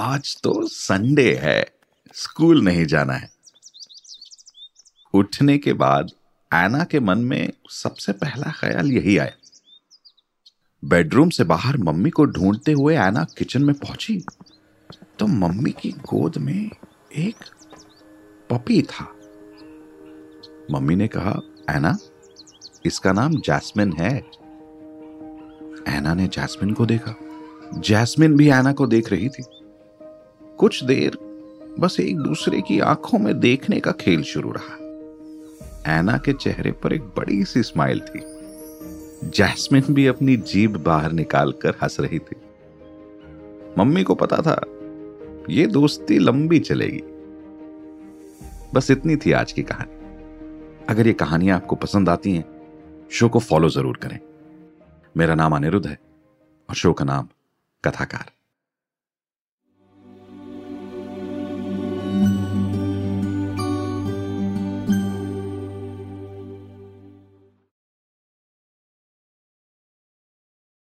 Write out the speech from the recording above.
आज तो संडे है स्कूल नहीं जाना है। उठने के बाद एना के मन में सबसे पहला ख्याल यही आया। बेडरूम से बाहर मम्मी को ढूंढते हुए एना किचन में पहुँची। तो मम्मी की गोद में एक पपी था। मम्मी ने कहा एना इसका नाम जैस्मिन है। एना ने जैस्मिन को देखा। जैस्मिन भी एना को देख रही थी। कुछ देर बस एक दूसरे की आँखों में देखने का खेल शुरू रहा। एना के चेहरे पर एक बड़ी सी स्माइल थी। जैस्मिन भी अपनी जीभ बाहर निकालकर हंस रही थी। मम्मी को पता था, ये दोस्ती लंबी चलेगी। बस इतनी थी आज की कहानी। अगर ये कहानियाँ आपको पसंद आती हैं, शो को फॉलो ज़रूर करें। मेरा नाम अनिरुद्ध है और शो का नाम कथाकार।